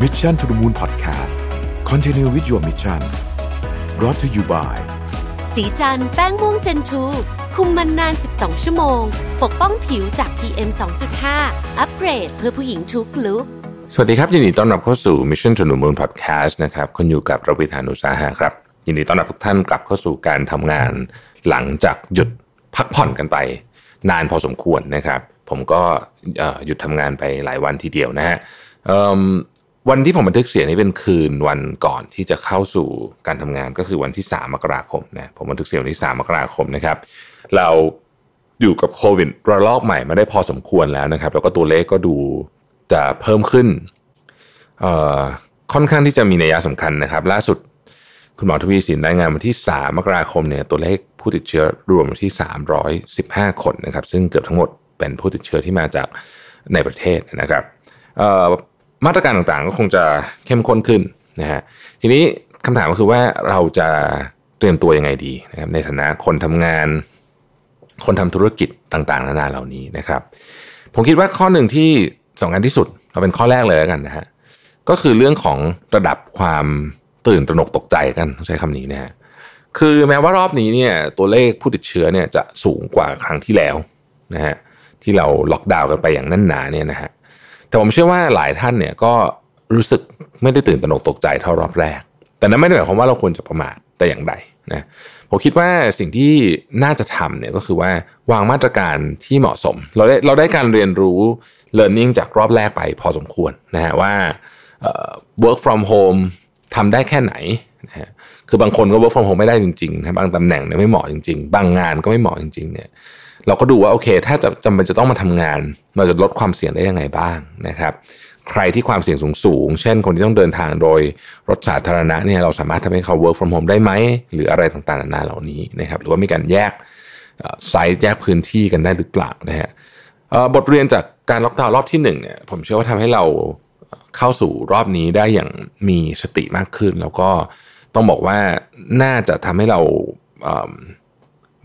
Mission to the Moon Podcast Continue with your mission brought to you by สีจันแป้งม่วงเจนทูคุมมันนาน 12 ชั่วโมง ปกป้องผิวจาก PM 2.5 อัปเกรดเพื่อผู้หญิงทุกลุกสวัสดีครับ ยินดีต้อนรับเข้าสู่ Mission to the Moon Podcast นะครับคุณอยู่กับระวิธานุสาหะครับ ยินดีต้อนรับทุกท่านกลับเข้าสู่การทำงาน หลังจากหยุดพักผ่อนกันไป นานพอสมควรนะครับ ผมก็เอ่อหยุดทำงานไปหลายวันทีเดียวนะฮะเอิ่ม วันที่ผมบันทึกเสียงนี้เป็นคืนวันก่อนที่จะเข้าสู่การทำงานก็คือวันที่ 3 มกราคมนะผมบันทึกเสียงวันที่ 3 มกราคมนะครับ เราอยู่กับโควิดระลอกใหม่มาได้พอสมควรแล้วนะครับ แล้วก็ตัวเลขก็ดูจะเพิ่มขึ้นค่อนข้างที่จะมีนัยสำคัญนะครับ ล่าสุดคุณหมอทวีสินรายงานวันที่ 3 มกราคมเนี่ยตัวเลขผู้ติดเชื้อรวมที่ 315 คนนะครับ ซึ่งเกือบทั้งหมดเป็นผู้ติดเชื้อที่มาจากในประเทศนะครับ มาตรการต่างๆ ก็คงจะเข้มข้นขึ้นนะฮะทีนี้คำถามก็คือว่าเราจะเตรียมตัวยังไงดีนะครับในฐานะคนทำงาน คนทำธุรกิจต่างๆ นานาเหล่านี้นะครับ ผมคิดว่าข้อหนึ่งที่สำคัญที่สุดเราเป็นข้อแรกเลยแล้วกันนะฮะก็คือเรื่องของระดับความตื่นตระหนกตกใจกันใช้คำนี้นะฮะคือแม้ว่ารอบนี้เนี่ยตัวเลขผู้ติดเชื้อเนี่ยจะสูงกว่าครั้งที่แล้วนะฮะที่เราล็อกดาวน์กันไปอย่างแน่นหนาเนี่ยนะฮะ แต่ผมเชื่อว่าหลายท่านเนี่ยก็รู้สึกไม่ได้ตื่นตระหนกตกใจเท่ารอบแรก แต่นั้นไม่ได้หมายความว่าเราควรจะประมาทแต่อย่างใดนะผมคิดว่าสิ่งที่น่าจะทำเนี่ยก็คือว่าวางมาตรการที่เหมาะสม เราได้เราได้การเรียนรู้ learning จากรอบแรกไปพอสมควรนะฮะว่า work from home ทำได้แค่ไหนนะฮะคือบางคนก็ work from home ไม่ได้จริงๆนะบางตำแหน่งเนี่ยไม่เหมาะจริงๆ บางงานก็ไม่เหมาะจริง ๆ เนี่ย เราก็ดูว่าโอเค ถ้าจะจำเป็นจะต้องมาทำงาน เราจะลดความเสี่ยงได้ยังไงบ้างนะครับ ใครที่ความเสี่ยงสูงๆ เช่น คนที่ต้องเดินทางโดยรถสาธารณะเนี่ยเราสามารถทำให้เขา work from home ได้ไหม หรืออะไรต่างๆนานาเหล่านี้นะครับ หรือว่ามีการแยกไซต์แยกพื้นที่กันได้หรือเปล่านะฮะบทเรียนจากการล็อกดาวน์รอบที่หนึ่งเนี่ยผมเชื่อว่าทำให้เราเข้าสู่รอบนี้ได้อย่างมีสติมากขึ้น แล้วก็ ต้องบอกว่าน่าจะทำให้เรา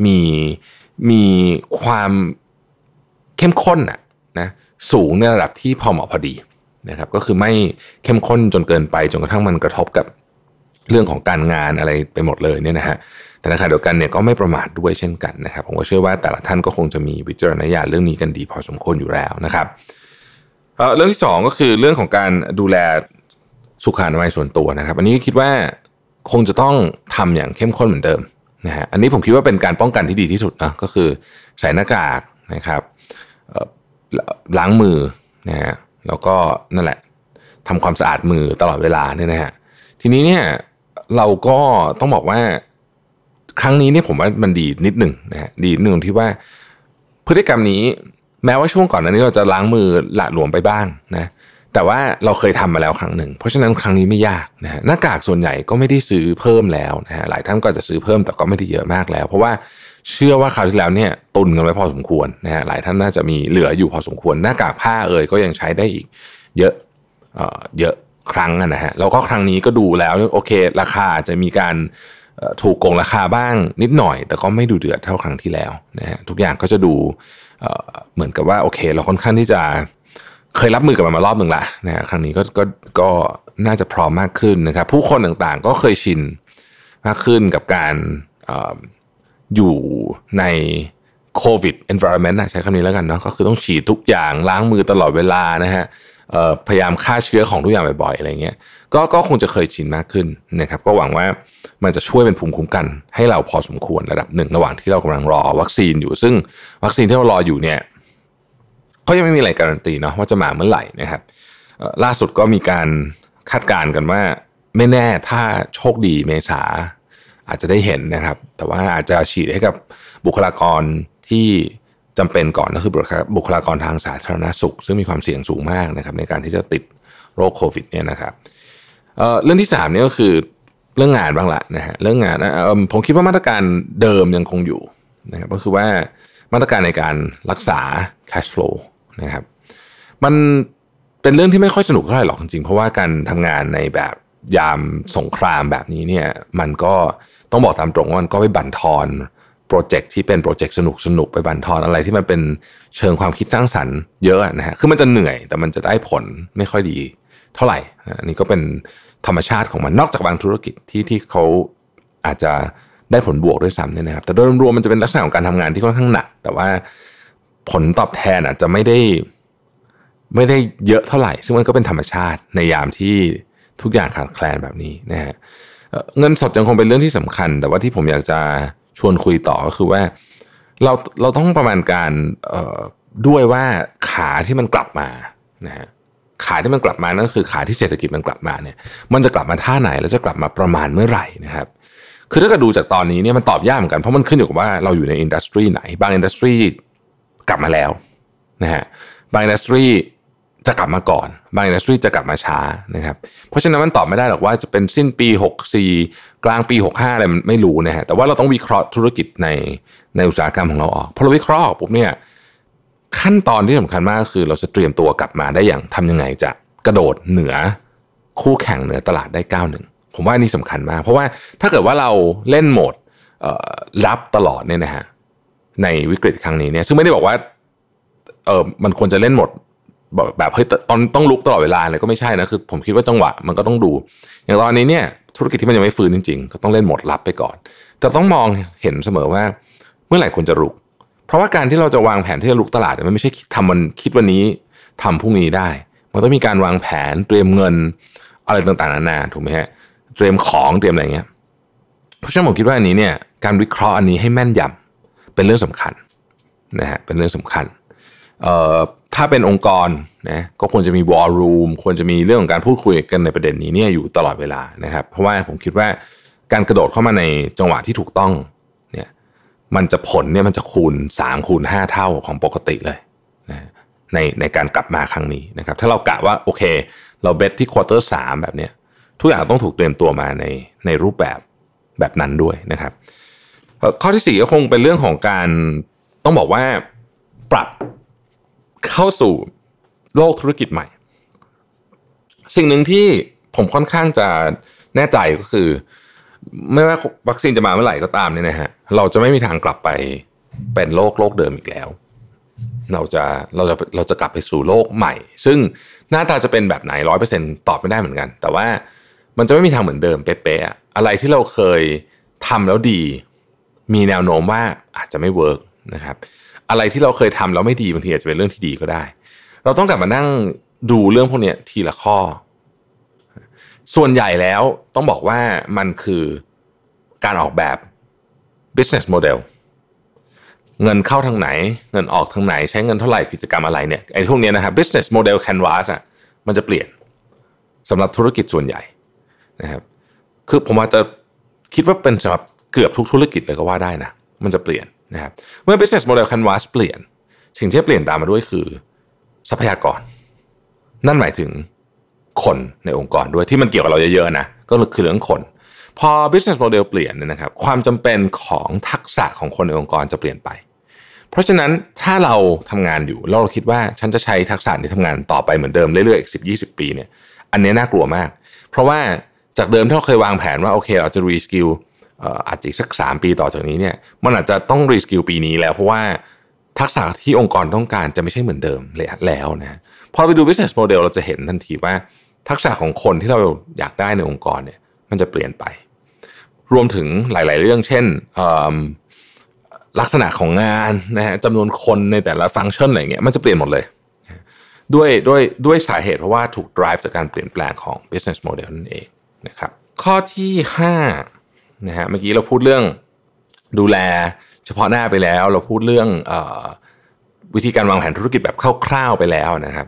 มีมีความเข้มข้นนะนะสูงในระดับที่พอเหมาะพอดีนะครับก็คือไม่เข้มข้นจนเกินไปจนกระทั่งมันกระทบกับเรื่องของการงานอะไรไปหมดเลยเนี่ยนะฮะแต่ในขณะเดียวกันเนี่ยก็ไม่ประมาทด้วยเช่นกันนะครับผมก็เชื่อว่าแต่ละท่านก็คงจะมีวิจารณญาณเรื่องนี้กันดีพอสมควรอยู่แล้วนะครับเรื่องที่สองก็คือเรื่องของการดูแลสุขอนามัยส่วนตัวนะครับ อันนี้คิดว่า คงจะต้องทำอย่างเข้มข้นเหมือนเดิมนะฮะอันนี้ผมคิดว่าเป็นการป้องกันที่ดีที่สุดนะก็คือใส่หน้ากากนะครับล้างมือนะฮะแล้วก็นั่นแหละทำความสะอาดมือตลอดเวลาเนี่ยนะฮะทีนี้เนี่ยเราก็ต้องบอกว่าครั้งนี้เนี่ยผมว่ามันดีนิดหนึ่งนะฮะดีนิดหนึ่งที่ว่าพฤติกรรมนี้แม้ว่าช่วงก่อนหน้านี้เราจะล้างมือหละหลวมไปบ้างนะ แต่ว่าเราเคยทำมาแล้วครั้งหนึ่ง เพราะฉะนั้นครั้งนี้ไม่ยากนะฮะหน้ากากส่วนใหญ่ก็ไม่ได้ซื้อเพิ่มแล้วนะฮะหลายท่านก็จะซื้อเพิ่มแต่ก็ไม่ได้เยอะมากแล้ว เพราะว่าเชื่อว่าคราวที่แล้วเนี่ยตุนกันไว้พอสมควรนะฮะหลายท่านน่าจะมีเหลืออยู่พอสมควร หน้ากากผ้าเอ่ยก็ยังใช้ได้อีก เยอะเอ่อเยอะครั้งนะฮะแล้วก็ครั้งนี้ก็ดูแล้วโอเค ราคาจะมีการถูกโกงราคาบ้างนิดหน่อย แต่ก็ไม่ดูเดือดเท่าครั้งที่แล้วนะฮะทุกอย่างก็จะดูเอ่อเหมือนกับว่าโอเค เราค่อนข้างที่จะ เคยรับมือกับมันมารอบหนึ่งละนะครั้งนี้ก็ก็ก็น่าจะพร้อมมากขึ้นนะครับ ผู้คนต่างๆ ก็เคยชินมากขึ้นกับการออยู่ในโควิด environment นะใช้คำนี้แล้วกันเนาะก็คือต้องฉีดทุกอย่างล้างมือตลอดเวลานะฮะพยายามฆ่าเชื้อของทุกอย่างบ่อยๆอะไรเงี้ยก็ก็คงจะเคยชินมากขึ้นนะครับ ก็หวังว่ามันจะช่วยเป็นภูมิคุ้มกัน ให้เราพอสมควรระดับหนึ่งระหว่างที่เรากำลังรอวัคซีนอยู่ ซึ่งวัคซีนที่เรารออยู่เนี่ย เขายังไม่มีอะไรการันตีเนาะว่าจะมาเมื่อไหร่นะครับล่าสุดก็มีการคาดการณ์กันว่าไม่แน่ถ้าโชคดีเมษาอาจจะได้เห็นนะครับ แต่ว่าอาจจะฉีดให้กับบุคลากรที่จำเป็นก่อนก็คือบุคลากรทางสาธารณสุข ซึ่งมีความเสี่ยงสูงมากนะครับ ในการที่จะติดโรคโควิดเนี่ยนะครับเเรื่องที่สามเนี่ยก็คือเรื่องงานบ้างละนะฮะเรื่องงานผมคิดว่ามาตรการเดิมยังคงอยู่นะครับก็คือว่ามาตรการในการรักษา cash flow นะครับ มันเป็นเรื่องที่ไม่ค่อยสนุกเท่าไหร่หรอกจริงๆ เพราะว่าการทำงานในแบบยามสงครามแบบนี้เนี่ย มันก็ต้องบอกตามตรงว่ามันก็ไปบั่นทอนโปรเจกต์ที่เป็นโปรเจกต์สนุกสนุกไปบั่นทอนอะไรที่มันเป็นเชิงความคิดสร้างสรรค์เยอะนะฮะคือมันจะเหนื่อยแต่มันจะได้ผลไม่ค่อยดีเท่าไหร่อันนี้ก็เป็นธรรมชาติของมันนอกจากบางธุรกิจที่ที่เขาอาจจะได้ผลบวกด้วยซ้ำเนี่ยนะครับ แต่โดยรวมมันจะเป็นลักษณะของการทำงานที่ค่อนข้างหนัก แต่ว่า ผลตอบแทนอาจจะไม่ได้ ไม่ได้เยอะเท่าไหร่ ซึ่งมันก็เป็นธรรมชาติในยามที่ทุกอย่างขาดแคลนแบบนี้นะฮะเงินสดยังคงเป็นเรื่องที่สำคัญ แต่ว่าที่ผมอยากจะชวนคุยต่อก็คือว่า เราเราต้องประมาณการด้วยว่าขาที่มันกลับมานะฮะขาที่มันกลับมานั่นคือขาที่เศรษฐกิจมันกลับมาเนี่ย มันจะกลับมาท่าไหนแล้วจะกลับมาประมาณเมื่อไหร่นะครับ คือถ้าเกิดดูจากตอนนี้เนี่ยมันตอบยากเหมือนกันเพราะมันขึ้นอยู่กับว่าเราอยู่ใน industry ไหน บาง industry กลับมาแล้วนะฮะบาง industry จะกลับมาก่อน บาง industry จะกลับมาช้านะครับ เพราะฉะนั้นมันตอบไม่ได้หรอกว่าจะเป็นสิ้นปี 64 กลางปี 65 อะไรมันไม่รู้นะฮะแต่ว่าเราต้องวิเคราะห์ธุรกิจในในอุตสาหกรรมของเราออกพอเราวิเคราะห์ออกปุ๊บเนี่ยขั้นตอนที่สำคัญมากคือเราจะเตรียมตัวกลับมาได้อย่างทำยังไงจะกระโดดเหนือคู่แข่งเหนือตลาดได้ก้าวหนึ่งผมว่านี่สำคัญมาก เพราะว่าถ้าเกิดว่าเราเล่นโหมดรับตลอดเนี่ยนะฮะ ในวิกฤตครั้งนี้เนี่ยซึ่งไม่ได้บอกว่าเออมันควรจะเล่นหมดแบบเฮ้ยตอนต้องลุกตลอดเวลาเลยก็ไม่ใช่นะคือผมคิดว่าจังหวะมันก็ต้องดู อย่างตอนนี้เนี่ยธุรกิจที่มันยังไม่ฟื้นจริงๆ ก็ต้องเล่นหมดรับไปก่อน แต่ต้องมองเห็นเสมอว่าเมื่อไหร่ควรจะลุก เพราะว่าการที่เราจะวางแผนที่จะลุกตลาดมันไม่ใช่ทำมันคิดวันนี้ทำพรุ่งนี้ได้ มันต้องมีการวางแผนเตรียมเงินอะไรต่างๆนานาถูกไหมฮะเตรียมของเตรียมอะไรเงี้ยเพราะฉะนั้นผมคิดว่าอันนี้เนี่ยการวิเคราะห์อันนี้ให้แม่นยำ เป็นเรื่องสำคัญนะฮะเป็นเรื่องสำคัญเอ่อถ้าเป็นองค์กรนะก็ควรจะมีวอลลุ่มควรจะมีเรื่องของการพูดคุยกันในประเด็นนี้เนี่ยอยู่ตลอดเวลานะครับ เพราะว่าผมคิดว่าการกระโดดเข้ามาในจังหวะที่ถูกต้องเนี่ยมันจะผลเนี่ยมันจะคูณ 3 คูณ 5 เท่าของปกติเลยนะในในการกลับมาครั้งนี้นะครับ ถ้าเรากะว่าโอเค เราเบสที่ควอเตอร์สแบบเนี้ยทุกอย่างต้องถูกเตรียมตัวมาในในรูปแบบแบบนั้นด้วยนะครับ ข้อที่สี่ก็คงเป็นเรื่องของการต้องบอกว่าปรับเข้าสู่โลกธุรกิจใหม่ สิ่งหนึ่งที่ผมค่อนข้างจะแน่ใจก็คือ ไม่ว่าวัคซีนจะมาเมื่อไหร่ก็ตามเนี่ยนะฮะเราจะไม่มีทางกลับไปเป็นโลกโลกเดิมอีกแล้ว เราจะเราจะเราจะกลับไปสู่โลกใหม่ ซึ่งหน้าตาจะเป็นแบบไหนร้อยเปอร์เซ็นตอบไม่ได้เหมือนกัน แต่ว่ามันจะไม่มีทางเหมือนเดิมเป๊ะๆอะไรที่เราเคยทำแล้วดี มีแนวโน้มว่าอาจจะไม่เวิร์กนะครับอะไรที่เราเคยทำแล้วไม่ดีบางทีอาจจะเป็นเรื่องที่ดีก็ได้ เราต้องกลับมานั่งดูเรื่องพวกนี้ทีละข้อ ส่วนใหญ่แล้วต้องบอกว่ามันคือการออกแบบ business model เงินเข้าทางไหน เงินออกทางไหน ใช้เงินเท่าไหร่กิจกรรมอะไรเนี่ยไอ้พวกนี้นะครับ business model canvas อะมันจะเปลี่ยนสำหรับธุรกิจส่วนใหญ่นะครับ คือผมอาจจะคิดว่าเป็นสำหรับ เกือบทุกธุรกิจเลยก็ว่าได้นะมันจะเปลี่ยนนะครับเมื่อ business model canvas เปลี่ยน สิ่งที่เปลี่ยนตามมาด้วยคือทรัพยากร นั่นหมายถึงคนในองค์กรด้วยที่มันเกี่ยวกับเราเยอะๆนะก็คือเรื่องคน พอ business model เปลี่ยนเนี่ยนะครับ ความจำเป็นของทักษะของคนในองค์กรจะเปลี่ยนไป เพราะฉะนั้นถ้าเราทำงานอยู่เราคิดว่าฉันจะใช้ทักษะที่ทำงานต่อไปเหมือนเดิมเรื่อยๆอีกสิบยี่สิบปีเนี่ย อันนี้น่ากลัวมาก เพราะว่าจากเดิมที่เราเคยวางแผนว่าโอเคเราจะ reskill อาจจะสักสามปีต่อจากนี้เนี่ยมันอาจจะต้อง reskill ปีนี้แล้ว เพราะว่าทักษะที่องค์กรต้องการจะไม่ใช่เหมือนเดิมแล้วนะพอไปดู business model เราจะเห็นทันทีว่า ทักษะของคนที่เราอยากได้ในองค์กรเนี่ยมันจะเปลี่ยนไป รวมถึงหลาย ๆ เรื่องเช่นลักษณะของงานนะฮะจำนวนคนในแต่ละฟังก์ชันอะไรเงี้ยมันจะเปลี่ยนหมดเลย ด้วยด้วยด้วยสาเหตุเพราะว่าถูก drive จากการเปลี่ยนแปลงของ business model นั่นเองนะครับข้อที่ 5 นะฮะเมื่อกี้เราพูดเรื่องดูแลเฉพาะหน้าไปแล้ว เราพูดเรื่องอวิธีการวางแผนธุรกิจแบบคร่าวๆไปแล้วนะครับ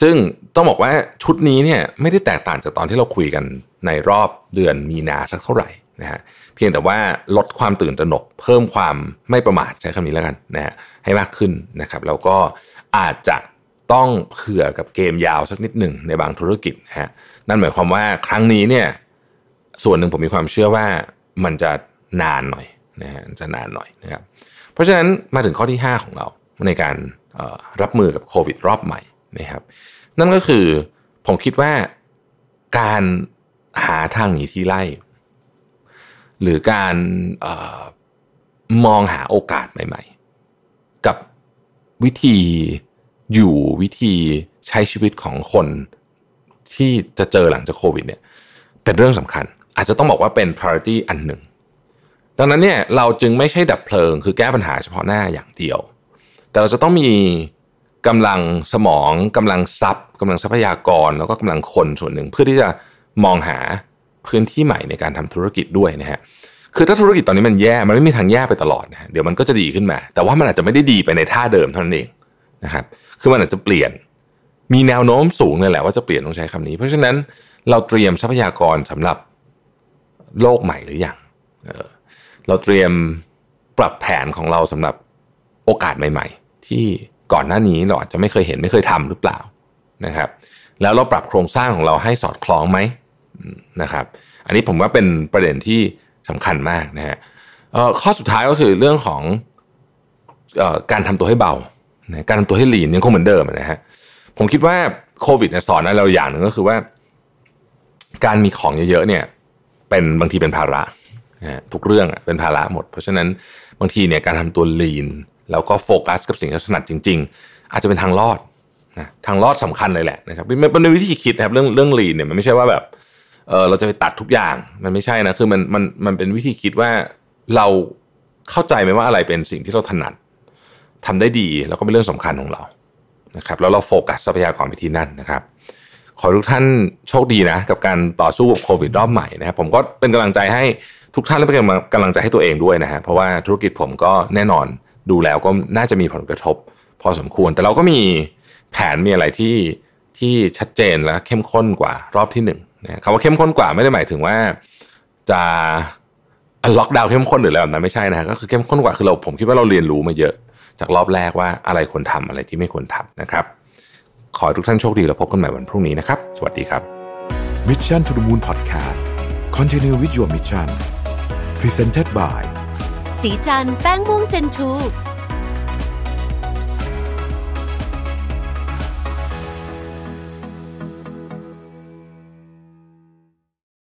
ซึ่งต้องบอกว่าชุดนี้เนี่ยไม่ได้แตกต่างจากตอนที่เราคุยกันในรอบเดือนมีนาสักเท่าไหร่นะฮะเพียงแต่ว่าลดความตื่นตระหนก เพิ่มความไม่ประมาทใช้คำนี้แล้วกันนะฮะให้มากขึ้นนะครับแล้วก็อาจจะต้องเผื่อกับเกมยาวสักนิดหนึ่งในบางธุรกิจนะฮะนั่นหมายความว่าครั้งนี้เนี่ยส่วนหนึ่งผมมีความเชื่อว่า มันจะนานหน่อยนะฮะจะนานหน่อยนะครับ เพราะฉะนั้นมาถึงข้อที่ 5 ของเราในการรับมือกับโควิดรอบใหม่นะครับ นั่นก็คือผมคิดว่าการหาทางหนีที่ไล่ หรือการออมองหาโอกาสใหม่ ๆ กับวิธีอยู่วิธีใช้ชีวิตของคนที่จะเจอหลังจากโควิดเนี่ยเป็นเรื่องสำคัญ อาจจะต้องบอกว่าเป็น priority อันหนึ่ง ดังนั้นเนี่ยเราจึงไม่ใช่ดับเพลิง คือแก้ปัญหาเฉพาะหน้าอย่างเดียว แต่เราจะต้องมีกำลังสมองกำลังทรัพย์กำลังทรัพยากร แล้วก็กำลังคนส่วนหนึ่ง เพื่อที่จะมองหาพื้นที่ใหม่ในการทำธุรกิจด้วยนะฮะคือถ้าธุรกิจตอนนี้มันแย่มันไม่มีทางแย่ไปตลอดนะะเดี๋ยวมันก็จะดีขึ้นมา แต่ว่ามันอาจจะไม่ได้ดีไปในท่าเดิมเท่านั้นเองนะครับคือมันอาจจะเปลี่ยนมีแนวโน้มสูงเลยแหละว่าจะเปลี่ยนต้องใช้คำนี้ เพราะฉะนั้นเราเตรียมทรัพยากรสำหรับ โลกใหม่หรือยังเเราเตรียมปรับแผนของเราสำหรับโอกาสใหม่ ๆ ที่ก่อนหน้านี้เราอาจจะไม่เคยเห็นไม่เคยทำหรือเปล่านะครับ แล้วเราปรับโครงสร้างของเราให้สอดคล้องไหมนะครับ อันนี้ผมว่าเป็นประเด็นที่สำคัญมากนะฮะข้อสุดท้ายก็คือเรื่องของอการทำตัวให้เบา การทำตัวให้หลีนยังคงเหมือนเดิมนะฮะผมคิดว่าโควิดสอนอะไรเราอย่างหนึ่งก็คือว่า การมีของเยอะๆเนี่ย เป็นบางทีเป็นภาระทุกเรื่องเป็นภาระหมด เพราะฉะนั้นบางทีเนี่ยการทำตัวลีนแล้วก็โฟกัสกับสิ่งที่ถนัดจริง ๆ อาจจะเป็นทางรอดนะทางรอดสำคัญเลยแหละนะครับมันเป็นวิธีคิดนะครับเรื่องเรื่องลีนเนี่ยมันไม่ใช่ว่าแบบเออเราจะไปตัดทุกอย่างมันไม่ใช่นะคือมันมันมันเป็นวิธีคิดว่าเราเข้าใจไหมว่าอะไรเป็นสิ่งที่เราถนัดทำได้ดีแล้วก็เป็นเรื่องสำคัญของเรานะครับแล้วเราโฟกัสทรัพยากรไปที่นั่นนะครับ ขอทุกท่านโชคดีนะกับการต่อสู้กับโควิดรอบใหม่นะครับผมก็เป็นกำลังใจให้ทุกท่านและเป็นกำลังใจให้ตัวเองด้วยนะฮะเพราะว่าธุรกิจผมก็แน่นอนดูแล้วก็น่าจะมีผลกระทบ พอสมควร แต่เราก็มีแผนมีอะไรที่ที่ชัดเจนและเข้มข้นกว่ารอบที่หนึ่งนะคำว่าเข้มข้นกว่าไม่ได้หมายถึงว่าจะล็อกดาวน์เข้มข้นหรืออะไรแบบนั้นไม่ใช่นะก็คือเข้มข้นกว่าคือเราผมคิดว่าเราเรียนรู้มาเยอะ จากรอบแรกว่าอะไรควรทำอะไรที่ไม่ควรทำนะครับ ขอทุกท่านโชคดีแล้วพบกันใหม่วันพรุ่งนี้นะครับ สวัสดีครับ Mission to the Moon Podcast Continue with your mission Presented by สีจันแป้งม่วงเจนทู